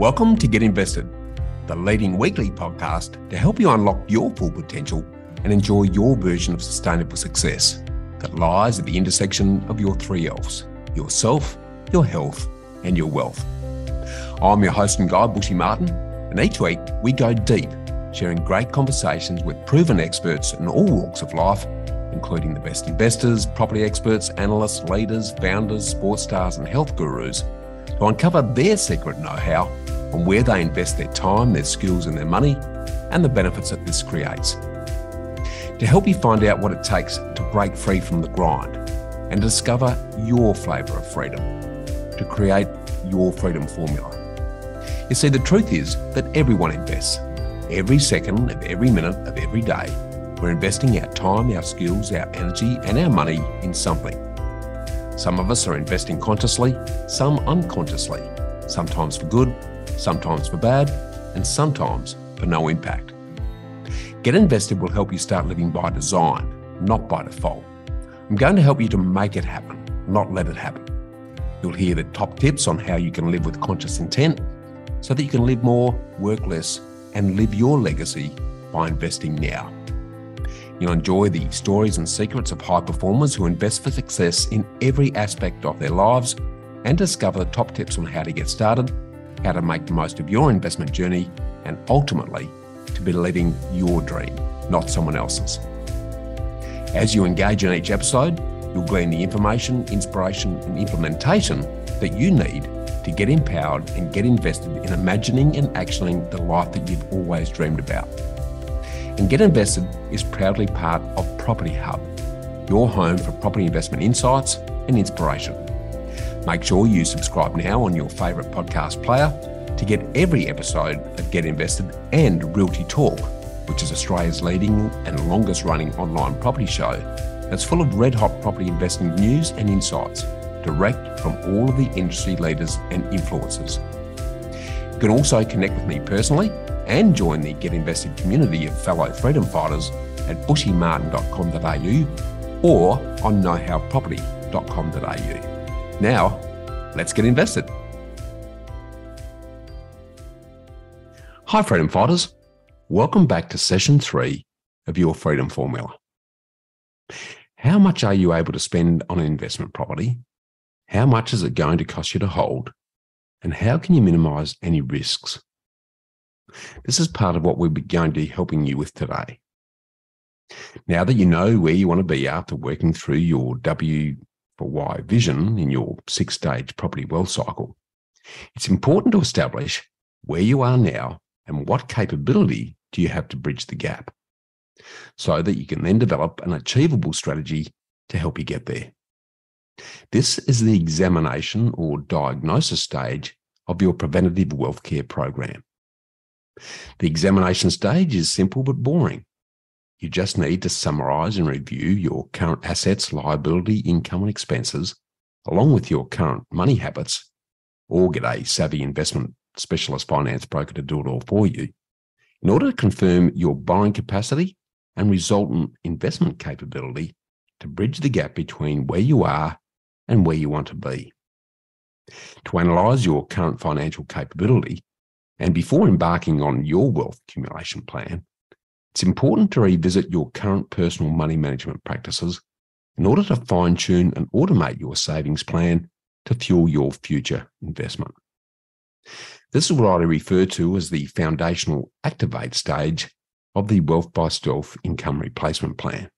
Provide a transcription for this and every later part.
Welcome to Get Invested, the leading weekly podcast to help you unlock your full potential and enjoy your version of sustainable success that lies at the intersection of your three L's yourself, your health, and your wealth. I'm your host and guide, Bushy Martin, and each week we go deep, sharing great conversations with proven experts in all walks of life, including the best investors, property experts, analysts, leaders, founders, sports stars, and health gurus, to uncover their secret know how on where they invest their time, their skills, and their money, and the benefits that this creates. To help you find out what it takes to break free from the grind and discover your flavour of freedom, to create your freedom formula. You see, the truth is that everyone invests. Every second of every minute of every day, we're investing our time, our skills, our energy, and our money in something. Some of us are investing consciously, some unconsciously, sometimes for good, sometimes for bad, and sometimes for no impact. Get Invested will help you start living by design, not by default. I'm going to help you to make it happen, not let it happen. You'll hear the top tips on how you can live with conscious intent so that you can live more, work less, and live your legacy by investing now. You'll enjoy the stories and secrets of high performers who invest for success in every aspect of their lives and discover the top tips on how to get started how to make the most of your investment journey, and ultimately to be living your dream, not someone else's. As you engage in each episode, you'll glean the information, inspiration, and implementation that you need to get empowered and get invested in imagining and actioning the life that you've always dreamed about. And Get Invested is proudly part of Property Hub, your home for property investment insights and inspiration. Make sure you subscribe now on your favourite podcast player to get every episode of Get Invested and Realty Talk, which is Australia's leading and longest running online property show that's full of red hot property investing news and insights direct from all of the industry leaders and influencers. You can also connect with me personally and join the Get Invested community of fellow freedom fighters at bushymartin.com.au or on knowhowproperty.com.au. Now, let's get invested. Hi, Freedom Fighters. Welcome back to session three of your Freedom Formula. How much are you able to spend on an investment property? How much is it going to cost you to hold? And how can you minimize any risks? This is part of what we're going to be helping you with today. Now that you know where you want to be after working through your W for Y vision in your six stage property wealth cycle, it's important to establish where you are now and what capability do you have to bridge the gap so that you can then develop an achievable strategy to help you get there. This is the examination or diagnosis stage of your preventative wealth care program. The examination stage is simple but boring. You just need to summarize and review your current assets, liability, income, and expenses, along with your current money habits, or get a savvy investment specialist finance broker to do it all for you, in order to confirm your borrowing capacity and resultant investment capability to bridge the gap between where you are and where you want to be. To analyze your current financial capability, and before embarking on your wealth accumulation plan, it's important to revisit your current personal money management practices in order to fine tune and automate your savings plan to fuel your future investment. This is what I refer to as the foundational activate stage of the Wealth by Stealth income replacement plan.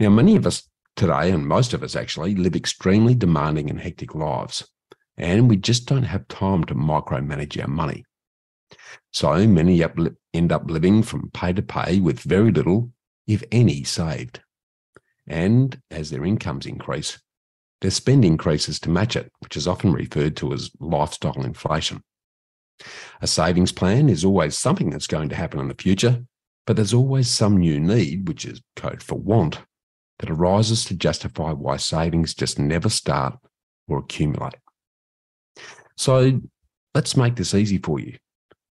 Now, many of us today, and most of us actually, live extremely demanding and hectic lives, and we just don't have time to micromanage our money. So many end up living from pay to pay with very little, if any, saved. And as their incomes increase, their spend increases to match it, which is often referred to as lifestyle inflation. A savings plan is always something that's going to happen in the future, but there's always some new need, which is code for want, that arises to justify why savings just never start or accumulate. So let's make this easy for you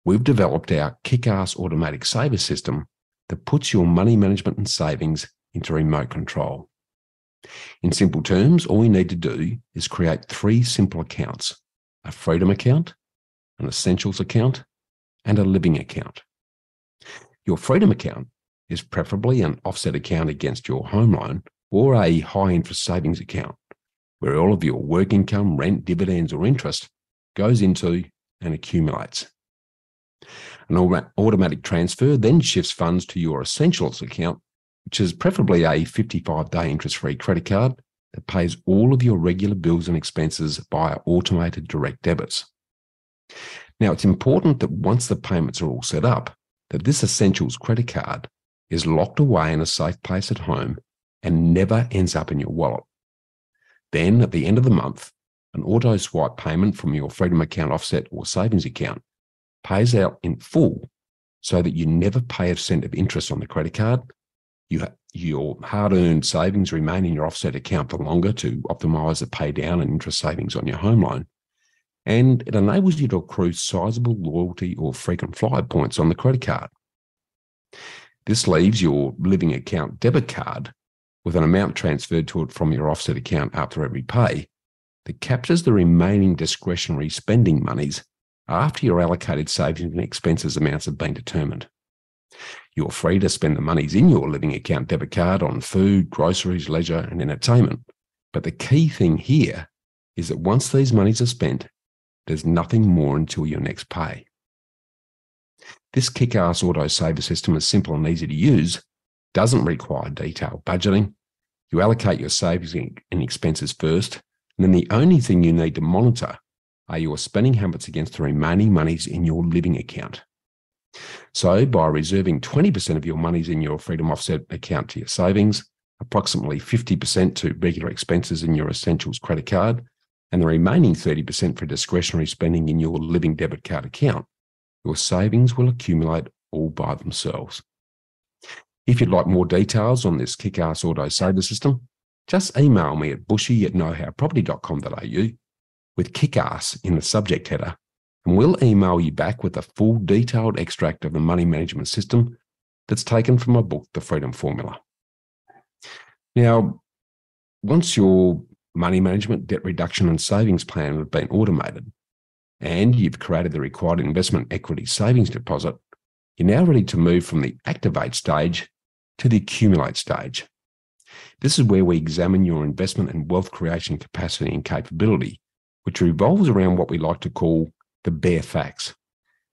we've developed our kick ass automatic saver system that puts your money management and savings into remote control. In simple terms, all you need to do is create three simple accounts a freedom account, an essentials account, and a living account. Your freedom account is preferably an offset account against your home loan or a high interest savings account where all of your work income, rent, dividends, or interest goes into and accumulates. An automatic transfer then shifts funds to your essentials account, which is preferably a 55 day interest free credit card that pays all of your regular bills and expenses via automated direct debits. Now, it's important that once the payments are all set up, that this essentials credit card is locked away in a safe place at home and never ends up in your wallet. Then, at the end of the month, an auto swipe payment from your Freedom account offset or savings account pays out in full so that you never pay a cent of interest on the credit card. You, your hard earned savings remain in your offset account for longer to optimize the pay down and interest savings on your home loan. And it enables you to accrue sizable loyalty or frequent flyer points on the credit card. This leaves your living account debit card with an amount transferred to it from your offset account after every pay that captures the remaining discretionary spending monies after your allocated savings and expenses amounts have been determined. You're free to spend the monies in your living account debit card on food, groceries, leisure, and entertainment. But the key thing here is that once these monies are spent, there's nothing more until your next pay. This kick ass auto saver system is simple and easy to use doesn't require detailed budgeting. You allocate your savings and expenses first, then the only thing you need to monitor are your spending habits against the remaining monies in your living account. So, by reserving 20% of your monies in your Freedom Offset account to your savings, approximately 50% to regular expenses in your Essentials credit card, and the remaining 30% for discretionary spending in your living debit card account, your savings will accumulate all by themselves. If you'd like more details on this kick-ass auto saver system, just email me at bushy at knowhowproperty.com.au with kick-ass in the subject header, and we'll email you back with a full detailed extract of the money management system that's taken from my book, The Freedom Formula. Now, once your money management, debt reduction, and savings plan have been automated, and you've created the required investment equity savings deposit, you're now ready to move from the activate stage to the accumulate stage. This is where we examine your investment and wealth creation capacity and capability, which revolves around what we like to call the bare facts,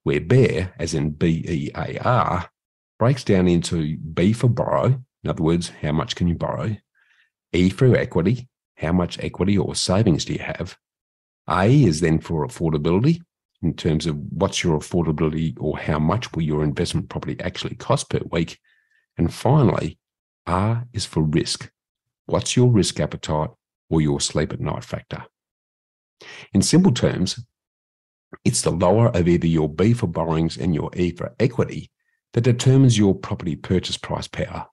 where bare, as in B E A R, breaks down into B for borrow, in other words, how much can you borrow? E for equity, how much equity or savings do you have? A is then for affordability, in terms of what's your affordability or how much will your investment property actually cost per week? And finally, R is for risk. What's your risk appetite or your sleep at night factor? In simple terms, it's the lower of either your B for borrowings and your E for equity that determines your property purchase price power.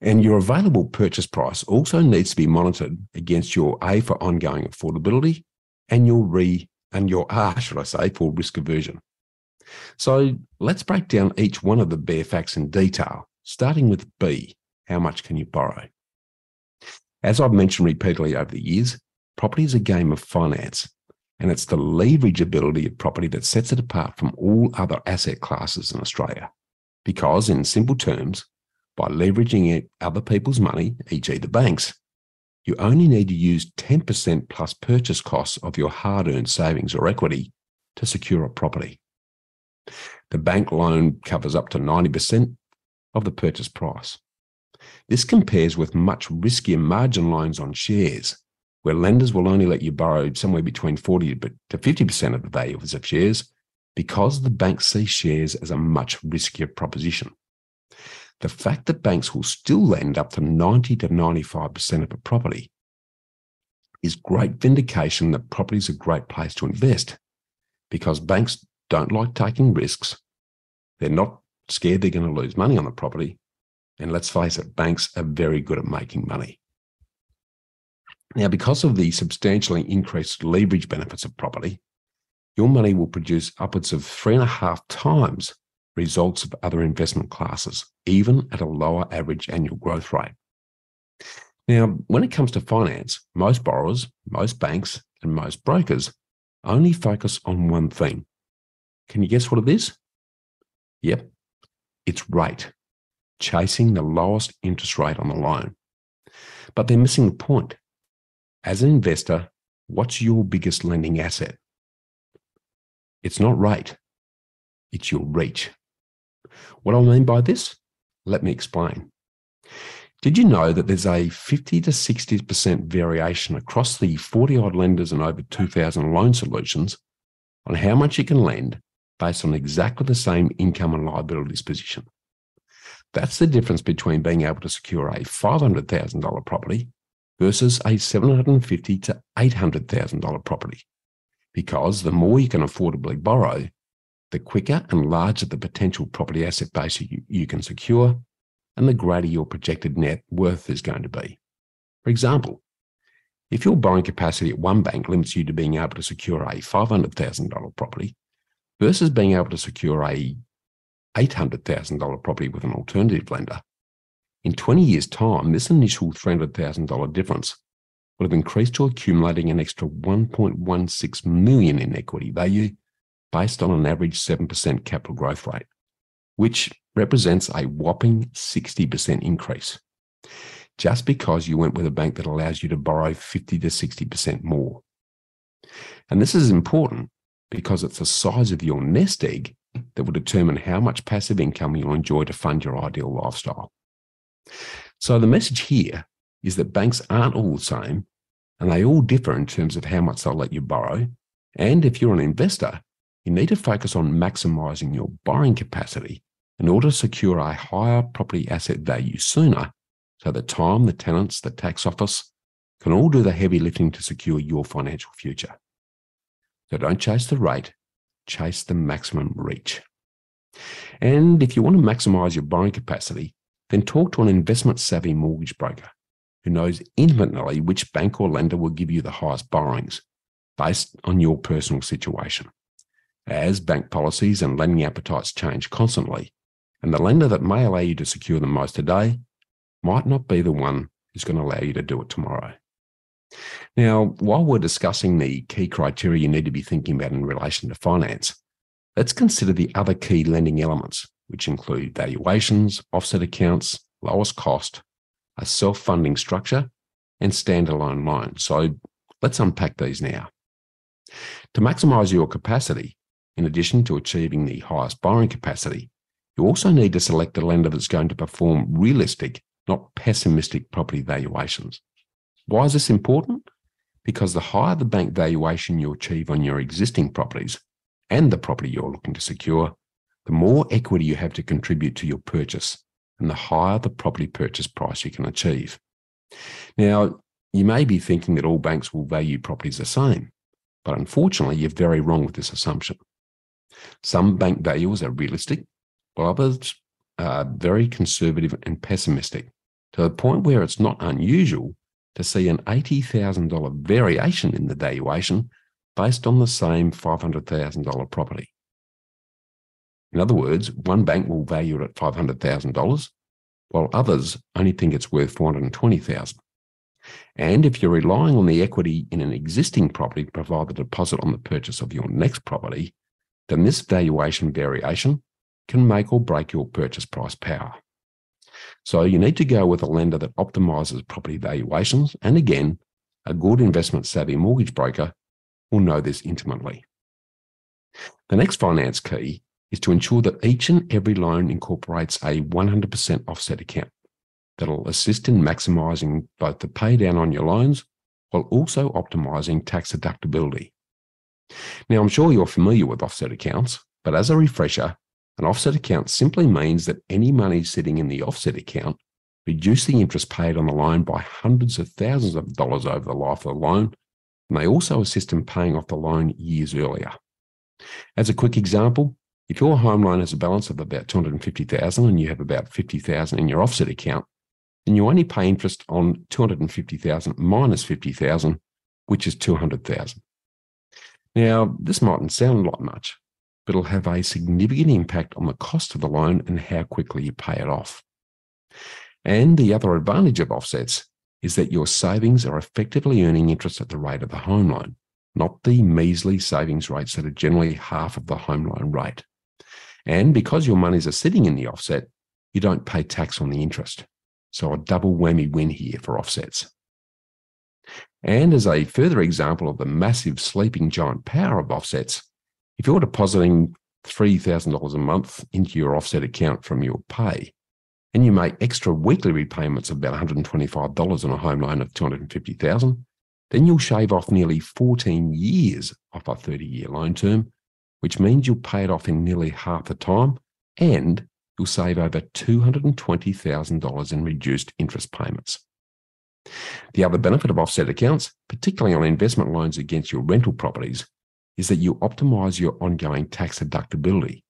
And your available purchase price also needs to be monitored against your A for ongoing affordability and your re and your R, should I say, for risk aversion. So let's break down each one of the bare facts in detail, starting with B how much can you borrow? As I've mentioned repeatedly over the years, property is a game of finance, and it's the leverage ability of property that sets it apart from all other asset classes in Australia. Because, in simple terms, by leveraging other people's money, e.g., the banks, you only need to use 10% plus purchase costs of your hard earned savings or equity to secure a property. The bank loan covers up to 90% of the purchase price. This compares with much riskier margin loans on shares, where lenders will only let you borrow somewhere between 40 to 50% of the value of the shares because the banks see shares as a much riskier proposition. The fact that banks will still lend up to 90 to 95% of a property is great vindication that property is a great place to invest because banks don't like taking risks. They're not scared they're going to lose money on the property. And let's face it, banks are very good at making money. Now, because of the substantially increased leverage benefits of property, your money will produce upwards of three and a half times results of other investment classes, even at a lower average annual growth rate. Now, when it comes to finance, most borrowers, most banks, and most brokers only focus on one thing. Can you guess what it is? Yep, it's rate, chasing the lowest interest rate on the loan. But they're missing the point. As an investor, what's your biggest lending asset? It's not rate, it's your reach. What I mean by this? Let me explain. Did you know that there's a 50 to 60% variation across the 40 odd lenders and over 2,000 loan solutions on how much you can lend based on exactly the same income and liabilities position? That's the difference between being able to secure a $500,000 property versus a $750,000 to $800,000 property. Because the more you can affordably borrow, the quicker and larger the potential property asset base you, you can secure, and the greater your projected net worth is going to be. For example, if your borrowing capacity at one bank limits you to being able to secure a $500,000 property versus being able to secure a $800,000 property with an alternative lender, in 20 years' time, this initial $300,000 difference would have increased to accumulating an extra 1.16 million in equity value based on an average 7% capital growth rate, which represents a whopping 60% increase. Just because you went with a bank that allows you to borrow 50 to 60% more. And this is important because it's the size of your nest egg that will determine how much passive income you'll enjoy to fund your ideal lifestyle. So the message here is that banks aren't all the same and they all differ in terms of how much they'll let you borrow. And if you're an investor, you need to focus on maximizing your borrowing capacity in order to secure a higher property asset value sooner so that time, the tenants, the tax office can all do the heavy lifting to secure your financial future. So don't chase the rate, chase the maximum reach. And if you want to maximize your borrowing capacity, then talk to an investment savvy mortgage broker who knows intimately which bank or lender will give you the highest borrowings based on your personal situation. As bank policies and lending appetites change constantly, and the lender that may allow you to secure the most today might not be the one who's going to allow you to do it tomorrow. Now, while we're discussing the key criteria you need to be thinking about in relation to finance, let's consider the other key lending elements, which include valuations, offset accounts, lowest cost, a self funding structure, and standalone loans. So let's unpack these now. To maximize your capacity, in addition to achieving the highest borrowing capacity, you also need to select a lender that's going to perform realistic, not pessimistic property valuations. Why is this important? Because the higher the bank valuation you achieve on your existing properties and the property you're looking to secure, the more equity you have to contribute to your purchase and the higher the property purchase price you can achieve. Now, you may be thinking that all banks will value properties the same, but unfortunately, you're very wrong with this assumption. Some bank valuers are realistic, while others are very conservative and pessimistic to the point where it's not unusual to see an $80,000 variation in the valuation based on the same $500,000 property. In other words, one bank will value it at $500,000, while others only think it's worth $420,000. And if you're relying on the equity in an existing property to provide the deposit on the purchase of your next property, then this valuation variation can make or break your purchase price power. So you need to go with a lender that optimizes property valuations. And again, a good investment savvy mortgage broker will know this intimately. The next finance key is to ensure that each and every loan incorporates a 100% offset account that'll assist in maximizing both the pay down on your loans while also optimizing tax deductibility. Now, I'm sure you're familiar with offset accounts, but as a refresher, an offset account simply means that any money sitting in the offset account reduce the interest paid on the loan by hundreds of thousands of dollars over the life of the loan, and they also assist in paying off the loan years earlier. As a quick example, if your home loan has a balance of about 250,000 and you have about 50,000 in your offset account, then you only pay interest on 250,000 minus 50,000, which is 200,000. Now, this mightn't sound like much, but it'll have a significant impact on the cost of the loan and how quickly you pay it off. And the other advantage of offsets is that your savings are effectively earning interest at the rate of the home loan, not the measly savings rates that are generally half of the home loan rate. And because your monies are sitting in the offset, you don't pay tax on the interest. So a double whammy win here for offsets. And as a further example of the massive sleeping giant power of offsets, if you're depositing $3,000 a month into your offset account from your pay, and you make extra weekly repayments of about $125 on a home loan of $250,000, then you'll shave off nearly 14 years off a 30-year loan term, which means you'll pay it off in nearly half the time and you'll save over $220,000 in reduced interest payments. The other benefit of offset accounts, particularly on investment loans against your rental properties, is that you optimize your ongoing tax deductibility.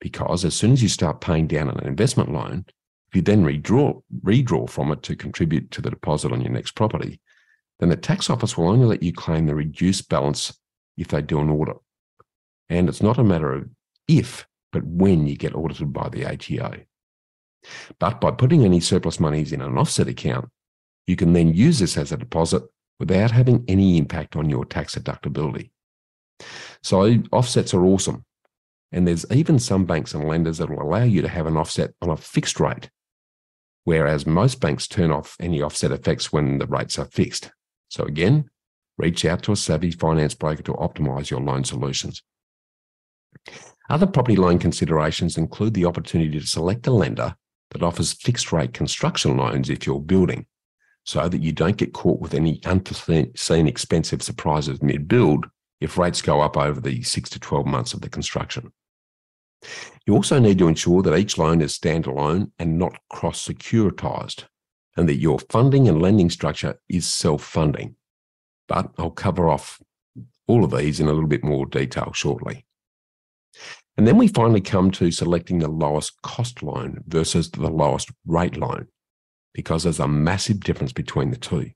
Because as soon as you start paying down an investment loan, if you then redraw, redraw from it to contribute to the deposit on your next property, then the tax office will only let you claim the reduced balance if they do an audit. And it's not a matter of if, but when you get audited by the ATO. But by putting any surplus monies in an offset account, you can then use this as a deposit without having any impact on your tax deductibility. So offsets are awesome. And there's even some banks and lenders that will allow you to have an offset on a fixed rate, whereas most banks turn off any offset effects when the rates are fixed. So again, reach out to a savvy finance broker to optimize your loan solutions. Other property loan considerations include the opportunity to select a lender that offers fixed rate construction loans if you're building, so that you don't get caught with any unforeseen expensive surprises mid build if rates go up over the six to 12 months of the construction. You also need to ensure that each loan is standalone and not cross securitised, and that your funding and lending structure is self funding. But I'll cover off all of these in a little bit more detail shortly. And then we finally come to selecting the lowest cost loan versus the lowest rate loan, because there's a massive difference between the two.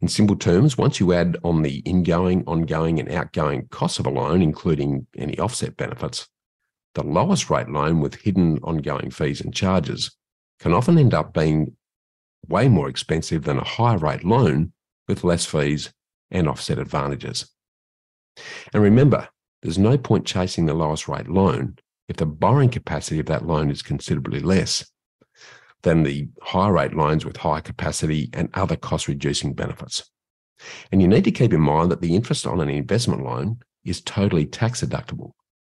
In simple terms, once you add on the ingoing, ongoing, and outgoing costs of a loan, including any offset benefits, the lowest rate loan with hidden ongoing fees and charges can often end up being way more expensive than a higher rate loan with less fees and offset advantages. And remember, there's no point chasing the lowest rate loan if the borrowing capacity of that loan is considerably less than the higher rate loans with higher capacity and other cost reducing benefits. And you need to keep in mind that the interest on an investment loan is totally tax deductible.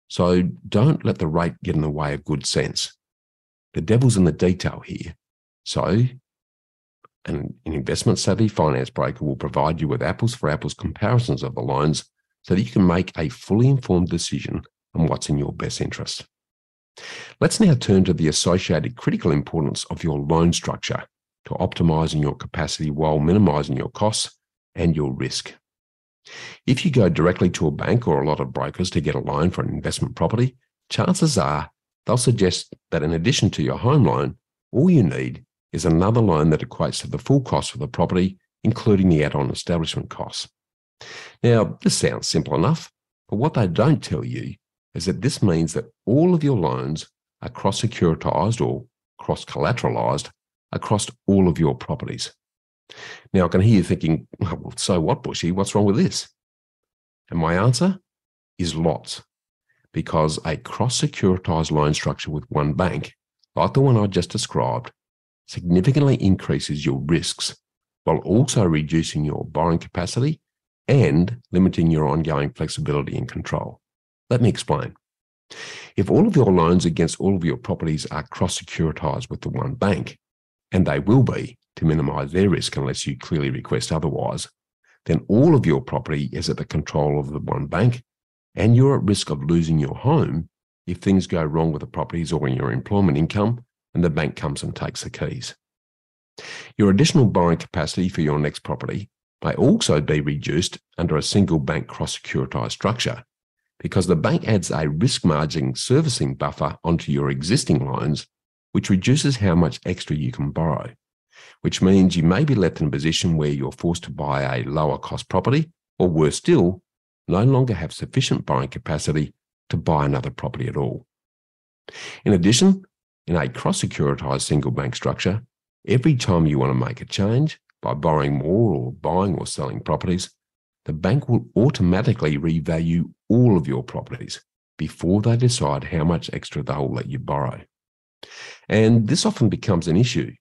So don't let the rate get in the way of good sense. The devil's in the detail here. So an investment savvy finance broker will provide you with apples for apples comparisons of the loans so that you can make a fully informed decision on what's in your best interest. Let's now turn to the associated critical importance of your loan structure to optimizing your capacity while minimizing your costs and your risk. If you go directly to a bank or a lot of brokers to get a loan for an investment property, chances are they'll suggest that in addition to your home loan, all you need is another loan that equates to the full cost of the property, including the add on establishment costs. Now, this sounds simple enough, but what they don't tell you is that this means that all of your loans are cross securitized or cross collateralized across all of your properties. Now, I can hear you thinking, well, so what, Bushy? What's wrong with this? And my answer is lots, because a cross securitized loan structure with one bank, like the one I just described, significantly increases your risks while also reducing your borrowing capacity and limiting your ongoing flexibility and control. Let me explain. If all of your loans against all of your properties are cross securitized with the one bank, and they will be to minimize their risk unless you clearly request otherwise, then all of your property is at the control of the one bank, and you're at risk of losing your home if things go wrong with the properties or in your employment income and the bank comes and takes the keys. Your additional borrowing capacity for your next property may also be reduced under a single bank cross securitized structure because the bank adds a risk margin servicing buffer onto your existing loans, which reduces how much extra you can borrow, which means you may be left in a position where you're forced to buy a lower cost property, or worse still, no longer have sufficient buying capacity to buy another property at all. In addition, in a cross securitized single bank structure, every time you want to make a change by borrowing more or buying or selling properties, the bank will automatically revalue all of your properties before they decide how much extra they'll let you borrow. And this often becomes an issue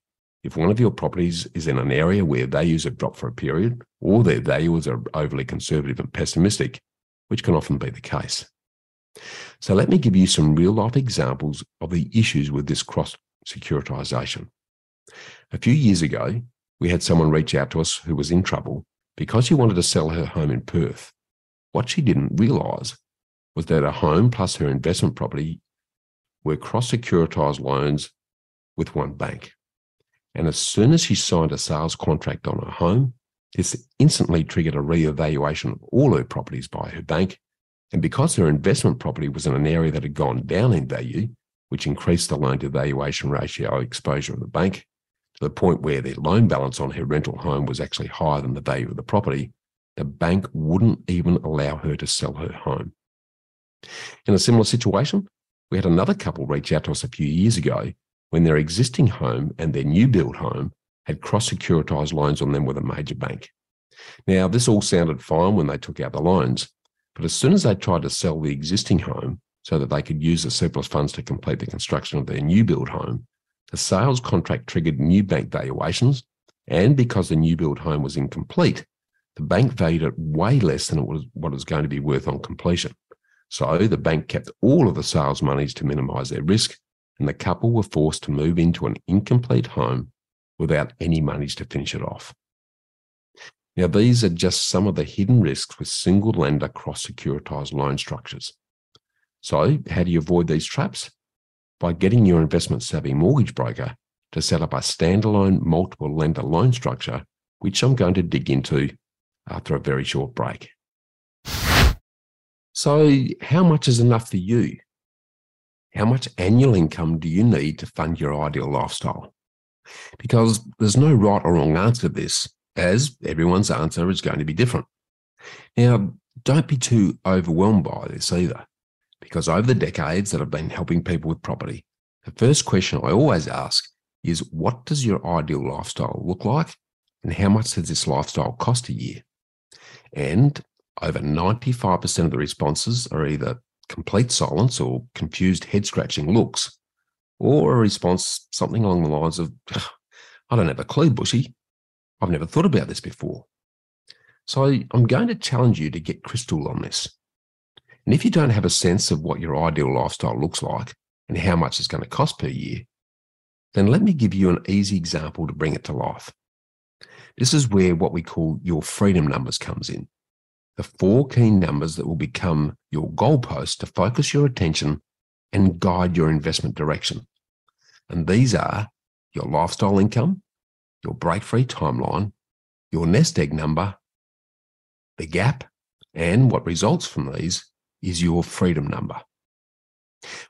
if one of your properties is in an area where values have dropped for a period or their valuers are overly conservative and pessimistic, which can often be the case. So let me give you some real life examples of the issues with this cross securitization. A few years ago, we had someone reach out to us who was in trouble because she wanted to sell her home in Perth. What she didn't realise was that her home plus her investment property were cross securitized loans with one bank. And as soon as she signed a sales contract on her home, this instantly triggered a re-evaluation of all her properties by her bank. And because her investment property was in an area that had gone down in value, which increased the loan to valuation ratio exposure of the bank to the point where their loan balance on her rental home was actually higher than the value of the property, the bank wouldn't even allow her to sell her home. In a similar situation, we had another couple reach out to us a few years ago when their existing home and their new build home had cross securitized loans on them with a major bank. Now, this all sounded fine when they took out the loans, but as soon as they tried to sell the existing home so that they could use the surplus funds to complete the construction of their new build home, the sales contract triggered new bank valuations. And because the new build home was incomplete, the bank valued it way less than it was what it was going to be worth on completion. So the bank kept all of the sales monies to minimize their risk and the couple were forced to move into an incomplete home without any monies to finish it off. Now, these are just some of the hidden risks with single lender cross securitized loan structures. So, how do you avoid these traps? By getting your investment savvy mortgage broker to set up a standalone multiple lender loan structure, which I'm going to dig into after a very short break. So, how much is enough for you? How much annual income do you need to fund your ideal lifestyle? Because there's no right or wrong answer to this, as everyone's answer is going to be different. Now, don't be too overwhelmed by this either, because over the decades that I've been helping people with property, the first question I always ask is what does your ideal lifestyle look like? And how much does this lifestyle cost a year? And over 95% of the responses are either complete silence or confused head scratching looks, or a response something along the lines of, I don't have a clue, Bushy. I've never thought about this before. So I'm going to challenge you to get crystal on this. And if you don't have a sense of what your ideal lifestyle looks like and how much it's going to cost per year, then let me give you an easy example to bring it to life. This is where what we call your freedom numbers comes in the four key numbers that will become your goalposts to focus your attention and guide your investment direction. And these are your lifestyle income, your break free timeline, your nest egg number, the gap, and what results from these is your freedom number.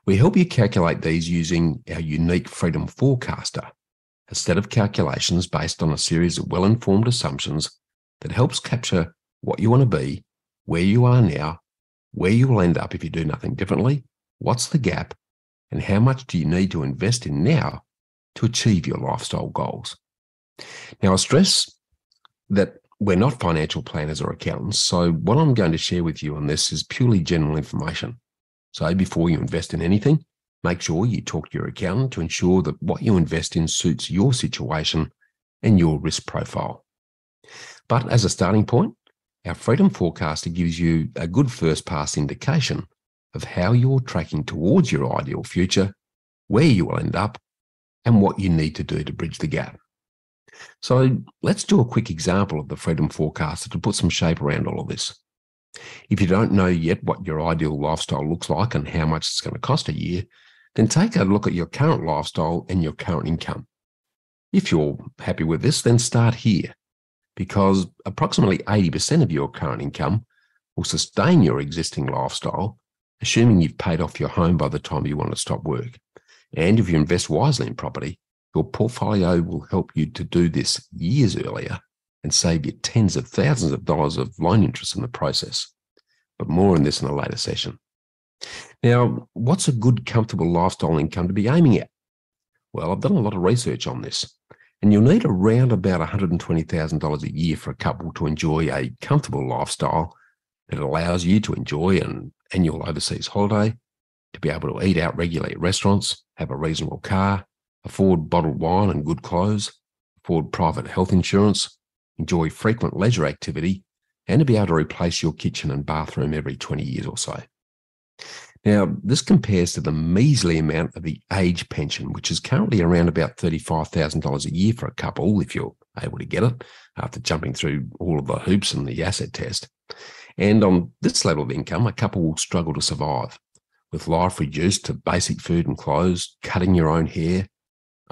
We help you calculate these using our unique freedom forecaster, a set of calculations based on a series of well informed assumptions that helps capture what you want to be, where you are now, where you will end up if you do nothing differently, what's the gap, and how much do you need to invest in now to achieve your lifestyle goals. Now, I stress that we're not financial planners or accountants. So, what I'm going to share with you on this is purely general information. So, before you invest in anything, make sure you talk to your accountant to ensure that what you invest in suits your situation and your risk profile. But as a starting point, our Freedom Forecaster gives you a good first pass indication of how you're tracking towards your ideal future, where you will end up, and what you need to do to bridge the gap. So let's do a quick example of the Freedom Forecaster to put some shape around all of this. If you don't know yet what your ideal lifestyle looks like and how much it's going to cost a year, then take a look at your current lifestyle and your current income. If you're happy with this, then start here because approximately 80% of your current income will sustain your existing lifestyle, assuming you've paid off your home by the time you want to stop work. And if you invest wisely in property, your portfolio will help you to do this years earlier and save you tens of thousands of dollars of loan interest in the process. But more on this in a later session. Now, what's a good, comfortable lifestyle income to be aiming at? Well, I've done a lot of research on this. And you'll need around about $120,000 a year for a couple to enjoy a comfortable lifestyle that allows you to enjoy an annual overseas holiday, to be able to eat out regularly at restaurants, have a reasonable car, afford bottled wine and good clothes, afford private health insurance, enjoy frequent leisure activity, and to be able to replace your kitchen and bathroom every 20 years or so. Now, this compares to the measly amount of the age pension, which is currently around about $35,000 a year for a couple, if you're able to get it, after jumping through all of the hoops and the asset test. And on this level of income, a couple will struggle to survive, with life reduced to basic food and clothes, cutting your own hair,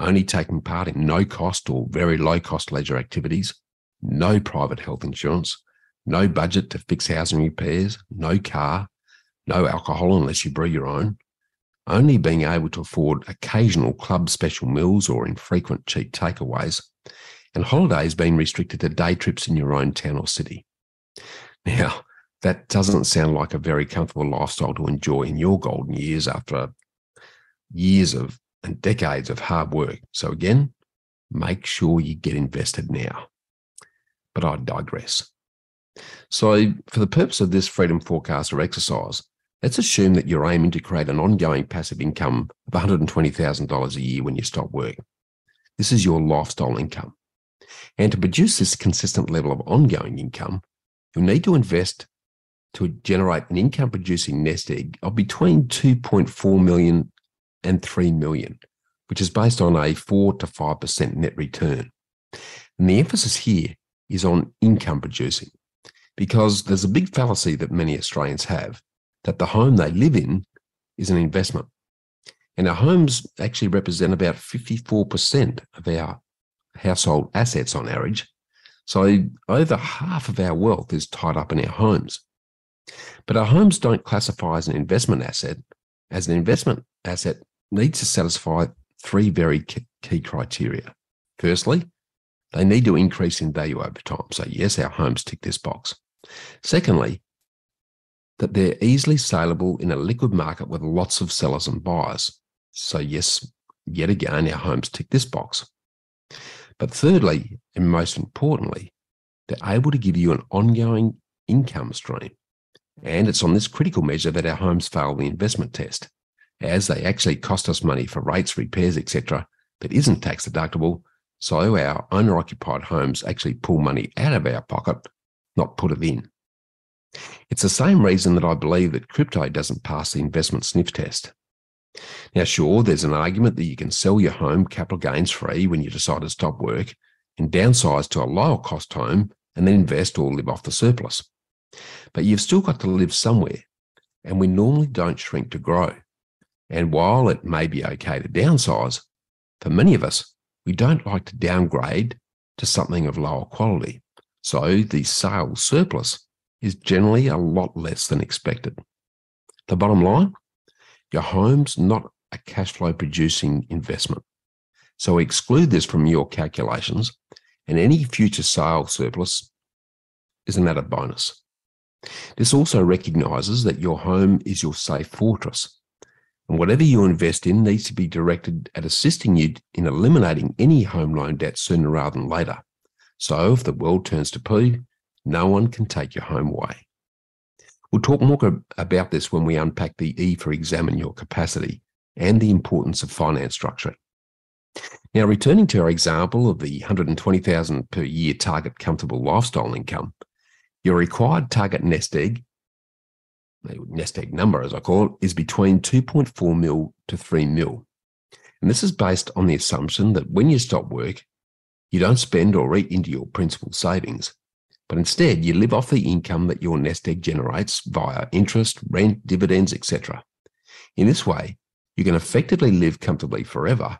only taking part in no cost or very low cost leisure activities, no private health insurance, no budget to fix housing repairs, no car, no alcohol unless you brew your own, only being able to afford occasional club special meals or infrequent cheap takeaways, and holidays being restricted to day trips in your own town or city. Now, that doesn't sound like a very comfortable lifestyle to enjoy in your golden years after years of and decades of hard work. So, again, make sure you get invested now. But I digress. So, for the purpose of this freedom forecaster exercise, let's assume that you're aiming to create an ongoing passive income of $120,000 a year when you stop work. This is your lifestyle income. And to produce this consistent level of ongoing income, you'll need to invest to generate an income producing nest egg of between 2.4 million and 3 million, which is based on a 4 to 5% net return. And the emphasis here is on income producing because there's a big fallacy that many Australians have that the home they live in is an investment. And our homes actually represent about 54% of our household assets on average. So over half of our wealth is tied up in our homes. But our homes don't classify as an investment asset, as an investment asset needs to satisfy three very key criteria. Firstly, they need to increase in value over time. So, yes, our homes tick this box. Secondly, that they're easily saleable in a liquid market with lots of sellers and buyers. So, yes, yet again, our homes tick this box. But thirdly, and most importantly, they're able to give you an ongoing income stream. And it's on this critical measure that our homes fail the investment test, as they actually cost us money for rates, repairs, etc., that isn't tax deductible. So our owner occupied homes actually pull money out of our pocket, not put it in. It's the same reason that I believe that crypto doesn't pass the investment sniff test. Now, sure, there's an argument that you can sell your home capital gains free when you decide to stop work and downsize to a lower cost home and then invest or live off the surplus. But you've still got to live somewhere, and we normally don't shrink to grow. And while it may be okay to downsize, for many of us, we don't like to downgrade to something of lower quality. So the sales surplus is generally a lot less than expected. The bottom line your home's not a cash flow producing investment. So exclude this from your calculations, and any future sale surplus is an added bonus. This also recognizes that your home is your safe fortress. And whatever you invest in needs to be directed at assisting you in eliminating any home loan debt sooner rather than later. So if the world turns to poo, no one can take your home away. We'll talk more about this when we unpack the E for examine your capacity and the importance of finance structuring. Now, returning to our example of the 120,000 per year target comfortable lifestyle income, your required target nest egg, nest egg number as I call it, is between 2.4 mil to 3 mil. And this is based on the assumption that when you stop work, you don't spend or eat into your principal savings, but instead you live off the income that your nest egg generates via interest, rent, dividends, etc. In this way, you can effectively live comfortably forever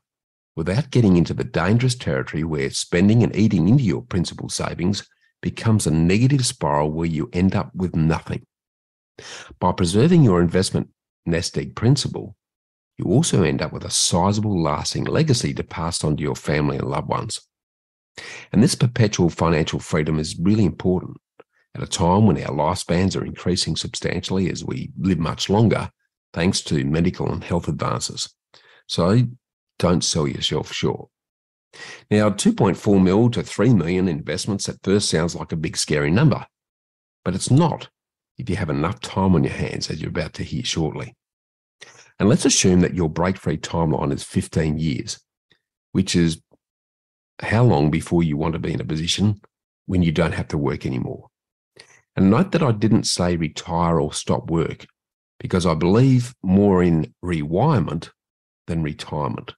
without getting into the dangerous territory where spending and eating into your principal savings becomes a negative spiral where you end up with nothing. By preserving your investment nest egg principle, you also end up with a sizable lasting legacy to pass on to your family and loved ones. And this perpetual financial freedom is really important at a time when our lifespans are increasing substantially as we live much longer, thanks to medical and health advances. So don't sell yourself short. Now, 2.4 mil to 3 million investments at first sounds like a big scary number, but it's not if you have enough time on your hands, as you're about to hear shortly. And let's assume that your break free timeline is 15 years, which is how long before you want to be in a position when you don't have to work anymore. And note that I didn't say retire or stop work because I believe more in rewirement than retirement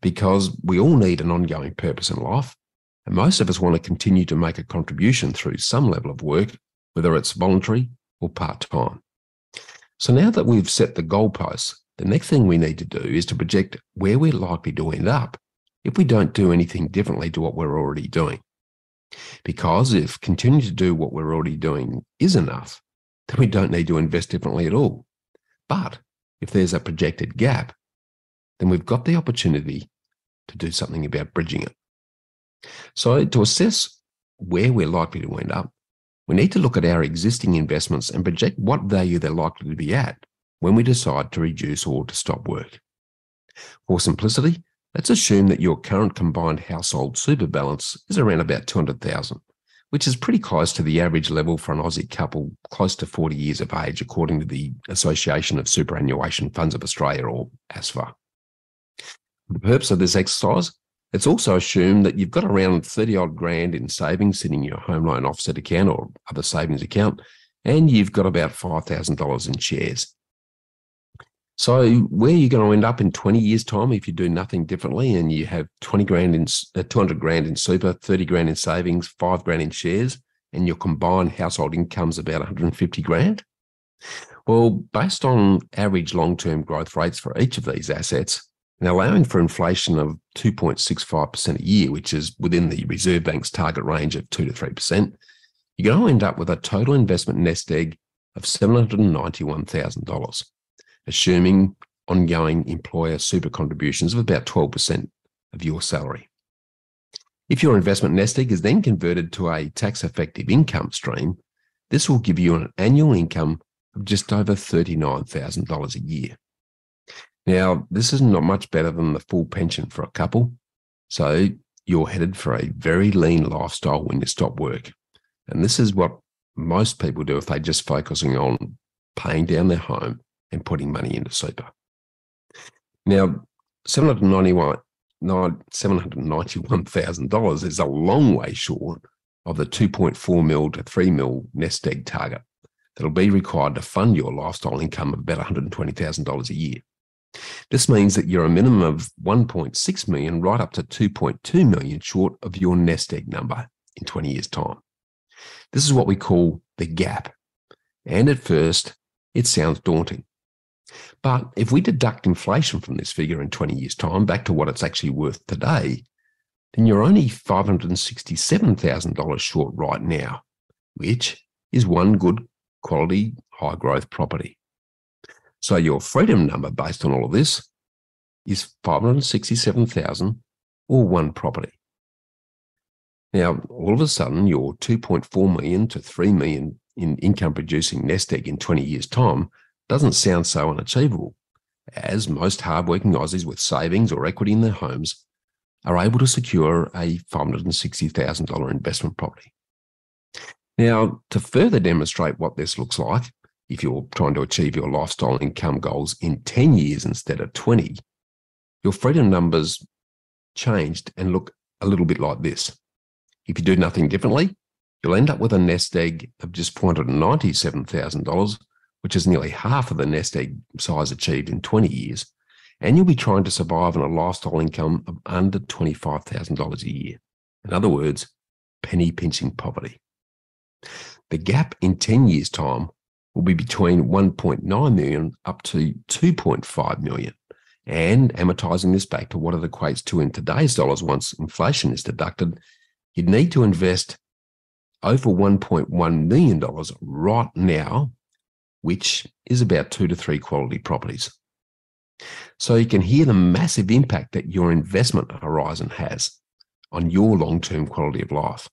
because we all need an ongoing purpose in life. And most of us want to continue to make a contribution through some level of work, whether it's voluntary or part time. So now that we've set the goalposts, the next thing we need to do is to project where we're likely to end up if we don't do anything differently to what we're already doing. Because if continuing to do what we're already doing is enough, then we don't need to invest differently at all. But if there's a projected gap, then we've got the opportunity to do something about bridging it. So, to assess where we're likely to end up, we need to look at our existing investments and project what value they're likely to be at when we decide to reduce or to stop work. For simplicity, let's assume that your current combined household super balance is around about 200,000, which is pretty close to the average level for an Aussie couple close to 40 years of age, according to the Association of Superannuation Funds of Australia, or ASFA. For the purpose of this exercise, it's also assumed that you've got around 30 odd grand in savings sitting in your home loan offset account or other savings account, and you've got about $5,000 in shares. So, where are you going to end up in 20 years' time if you do nothing differently and you have 20 grand in uh, 200 grand in super, 30 grand in savings, five grand in shares, and your combined household income is about 150 grand? Well, based on average long term growth rates for each of these assets, and allowing for inflation of 2.65% a year, which is within the Reserve Bank's target range of 2 to 3%, you're going to end up with a total investment nest egg of $791,000, assuming ongoing employer super contributions of about 12% of your salary. If your investment nest egg is then converted to a tax effective income stream, this will give you an annual income of just over $39,000 a year. Now, this is not much better than the full pension for a couple. So you're headed for a very lean lifestyle when you stop work. And this is what most people do if they're just focusing on paying down their home and putting money into super. Now, $791,000 is a long way short of the 2.4 mil to 3 mil nest egg target that'll be required to fund your lifestyle income of about $120,000 a year. This means that you're a minimum of 1.6 million right up to 2.2 million short of your nest egg number in 20 years' time. This is what we call the gap. And at first, it sounds daunting. But if we deduct inflation from this figure in 20 years' time back to what it's actually worth today, then you're only $567,000 short right now, which is one good quality high growth property. So your freedom number based on all of this is 567,000 or one property. Now, all of a sudden, your 2.4 million to 3 million in income producing nest egg in 20 years' time doesn't sound so unachievable, as most hardworking Aussies with savings or equity in their homes are able to secure a $560,000 investment property. Now, to further demonstrate what this looks like, if you're trying to achieve your lifestyle income goals in 10 years instead of 20, your freedom numbers changed and look a little bit like this. If you do nothing differently, you'll end up with a nest egg of just $497,000, which is nearly half of the nest egg size achieved in 20 years. And you'll be trying to survive on a lifestyle income of under $25,000 a year. In other words, penny pinching poverty. The gap in 10 years' time will be between 1.9 million up to 2.5 million. And amortizing this back to what it equates to in today's dollars once inflation is deducted, you'd need to invest over $1.1 million right now, which is about two to three quality properties. So you can hear the massive impact that your investment horizon has on your long term quality of life.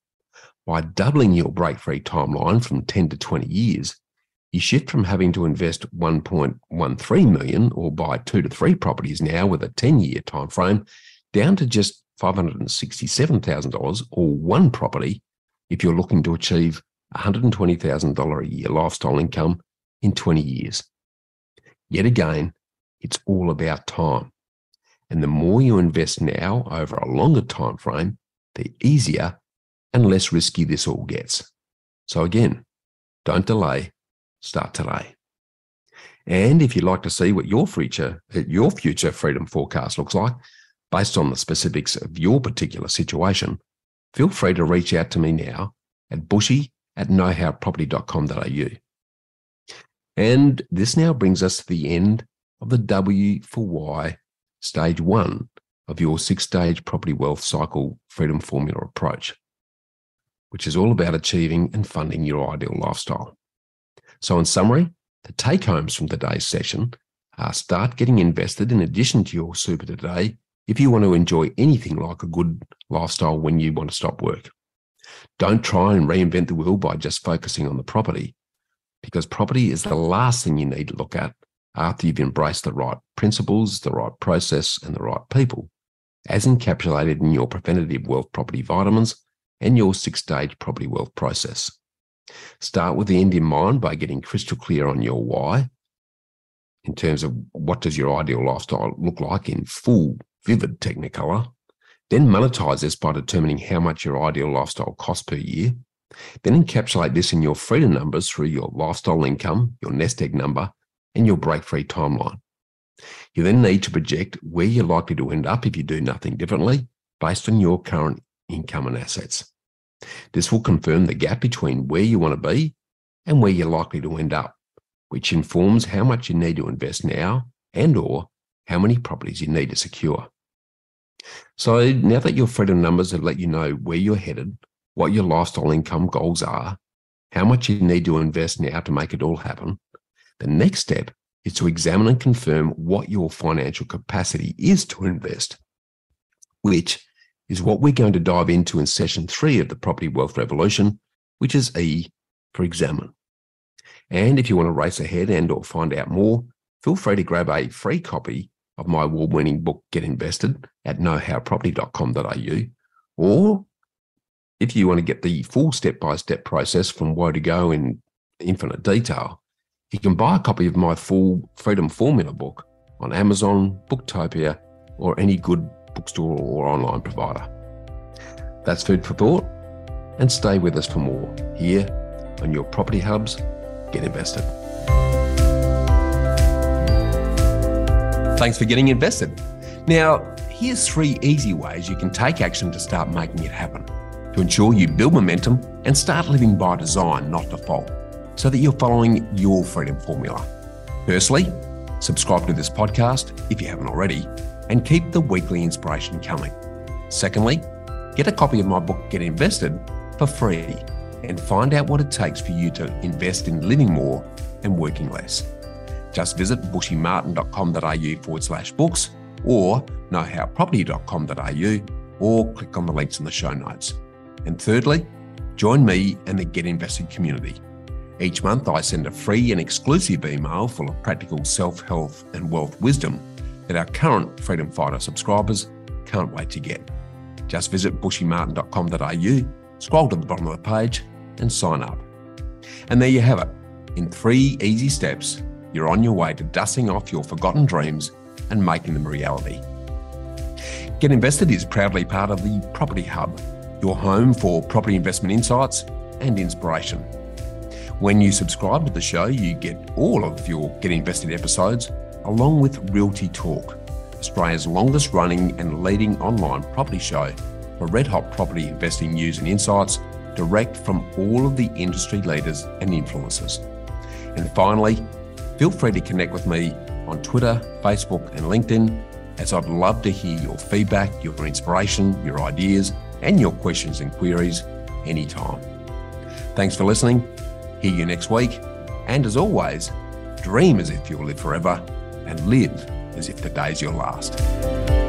By doubling your break free timeline from 10 to 20 years, you shift from having to invest 1.13 million or buy two to three properties now with a 10 year time frame down to just $567,000 or one property if you're looking to achieve $120,000 a year lifestyle income in 20 years. Yet again, it's all about time. And the more you invest now over a longer time frame, the easier and less risky this all gets. So again, don't delay, start today. And if you'd like to see what your future, uh, your future freedom forecast looks like, based on the specifics of your particular situation, feel free to reach out to me now at bushy at knowhowproperty.com.au. And this now brings us to the end of the W for Y stage one of your six stage property wealth cycle freedom formula approach, which is all about achieving and funding your ideal lifestyle. So, in summary, the take homes from today's session are start getting invested in addition to your super today if you want to enjoy anything like a good lifestyle when you want to stop work. Don't try and reinvent the wheel by just focusing on the property, because property is the last thing you need to look at after you've embraced the right principles, the right process, and the right people, as encapsulated in your preventative wealth property vitamins and your six stage property wealth process. Start with the end in mind by getting crystal clear on your why in terms of what does your ideal lifestyle look like in full, vivid technicolor. Then monetize this by determining how much your ideal lifestyle costs per year. Then encapsulate this in your freedom numbers through your lifestyle income, your nest egg number, and your break free timeline. You then need to project where you're likely to end up if you do nothing differently based on your current income and assets. This will confirm the gap between where you want to be and where you're likely to end up, which informs how much you need to invest now and or how many properties you need to secure. So now that your freedom numbers have let you know where you're headed, what your lifestyle income goals are, how much you need to invest now to make it all happen, the next step is to examine and confirm what your financial capacity is to invest, which is what we're going to dive into in session three of the Property Wealth Revolution, which is E for examine. And if you want to race ahead and or find out more, feel free to grab a free copy of my award-winning book, Get Invested, at knowhowproperty.com.au. Or if you want to get the full step-by-step process from where to go in infinite detail, you can buy a copy of my full Freedom Formula book on Amazon, Booktopia, or any good bookstore or online provider. That's food for thought, and stay with us for more here on your Property Hubs Get Invested. Thanks for getting invested. Now, here's three easy ways you can take action to start making it happen to ensure you build momentum and start living by design, not default so that you're following your freedom formula. Firstly, subscribe to this podcast if you haven't already, and keep the weekly inspiration coming. Secondly, get a copy of my book, Get Invested, for free and find out what it takes for you to invest in living more and working less. Just visit bushymartin.com.au forward slash books or knowhowproperty.com.au or click on the links in the show notes. And thirdly, join me and the Get Invested community. Each month, I send a free and exclusive email full of practical self health and wealth wisdom that our current Freedom Fighter subscribers can't wait to get. Just visit bushymartin.com.au, scroll to the bottom of the page, and sign up. And there you have it. In three easy steps, you're on your way to dusting off your forgotten dreams and making them a reality. Get Invested is proudly part of the Property Hub, your home for property investment insights and inspiration. When you subscribe to the show, you get all of your Get Invested episodes, along with Realty Talk, Australia's longest running and leading online property show for red hot property investing news and insights direct from all of the industry leaders and influencers. And finally, feel free to connect with me on Twitter, Facebook, and LinkedIn, as I'd love to hear your feedback, your inspiration, your ideas, and your questions and queries anytime. Thanks for listening Hear you next week. And as always, dream as if you'll live forever and live as if the day's your last.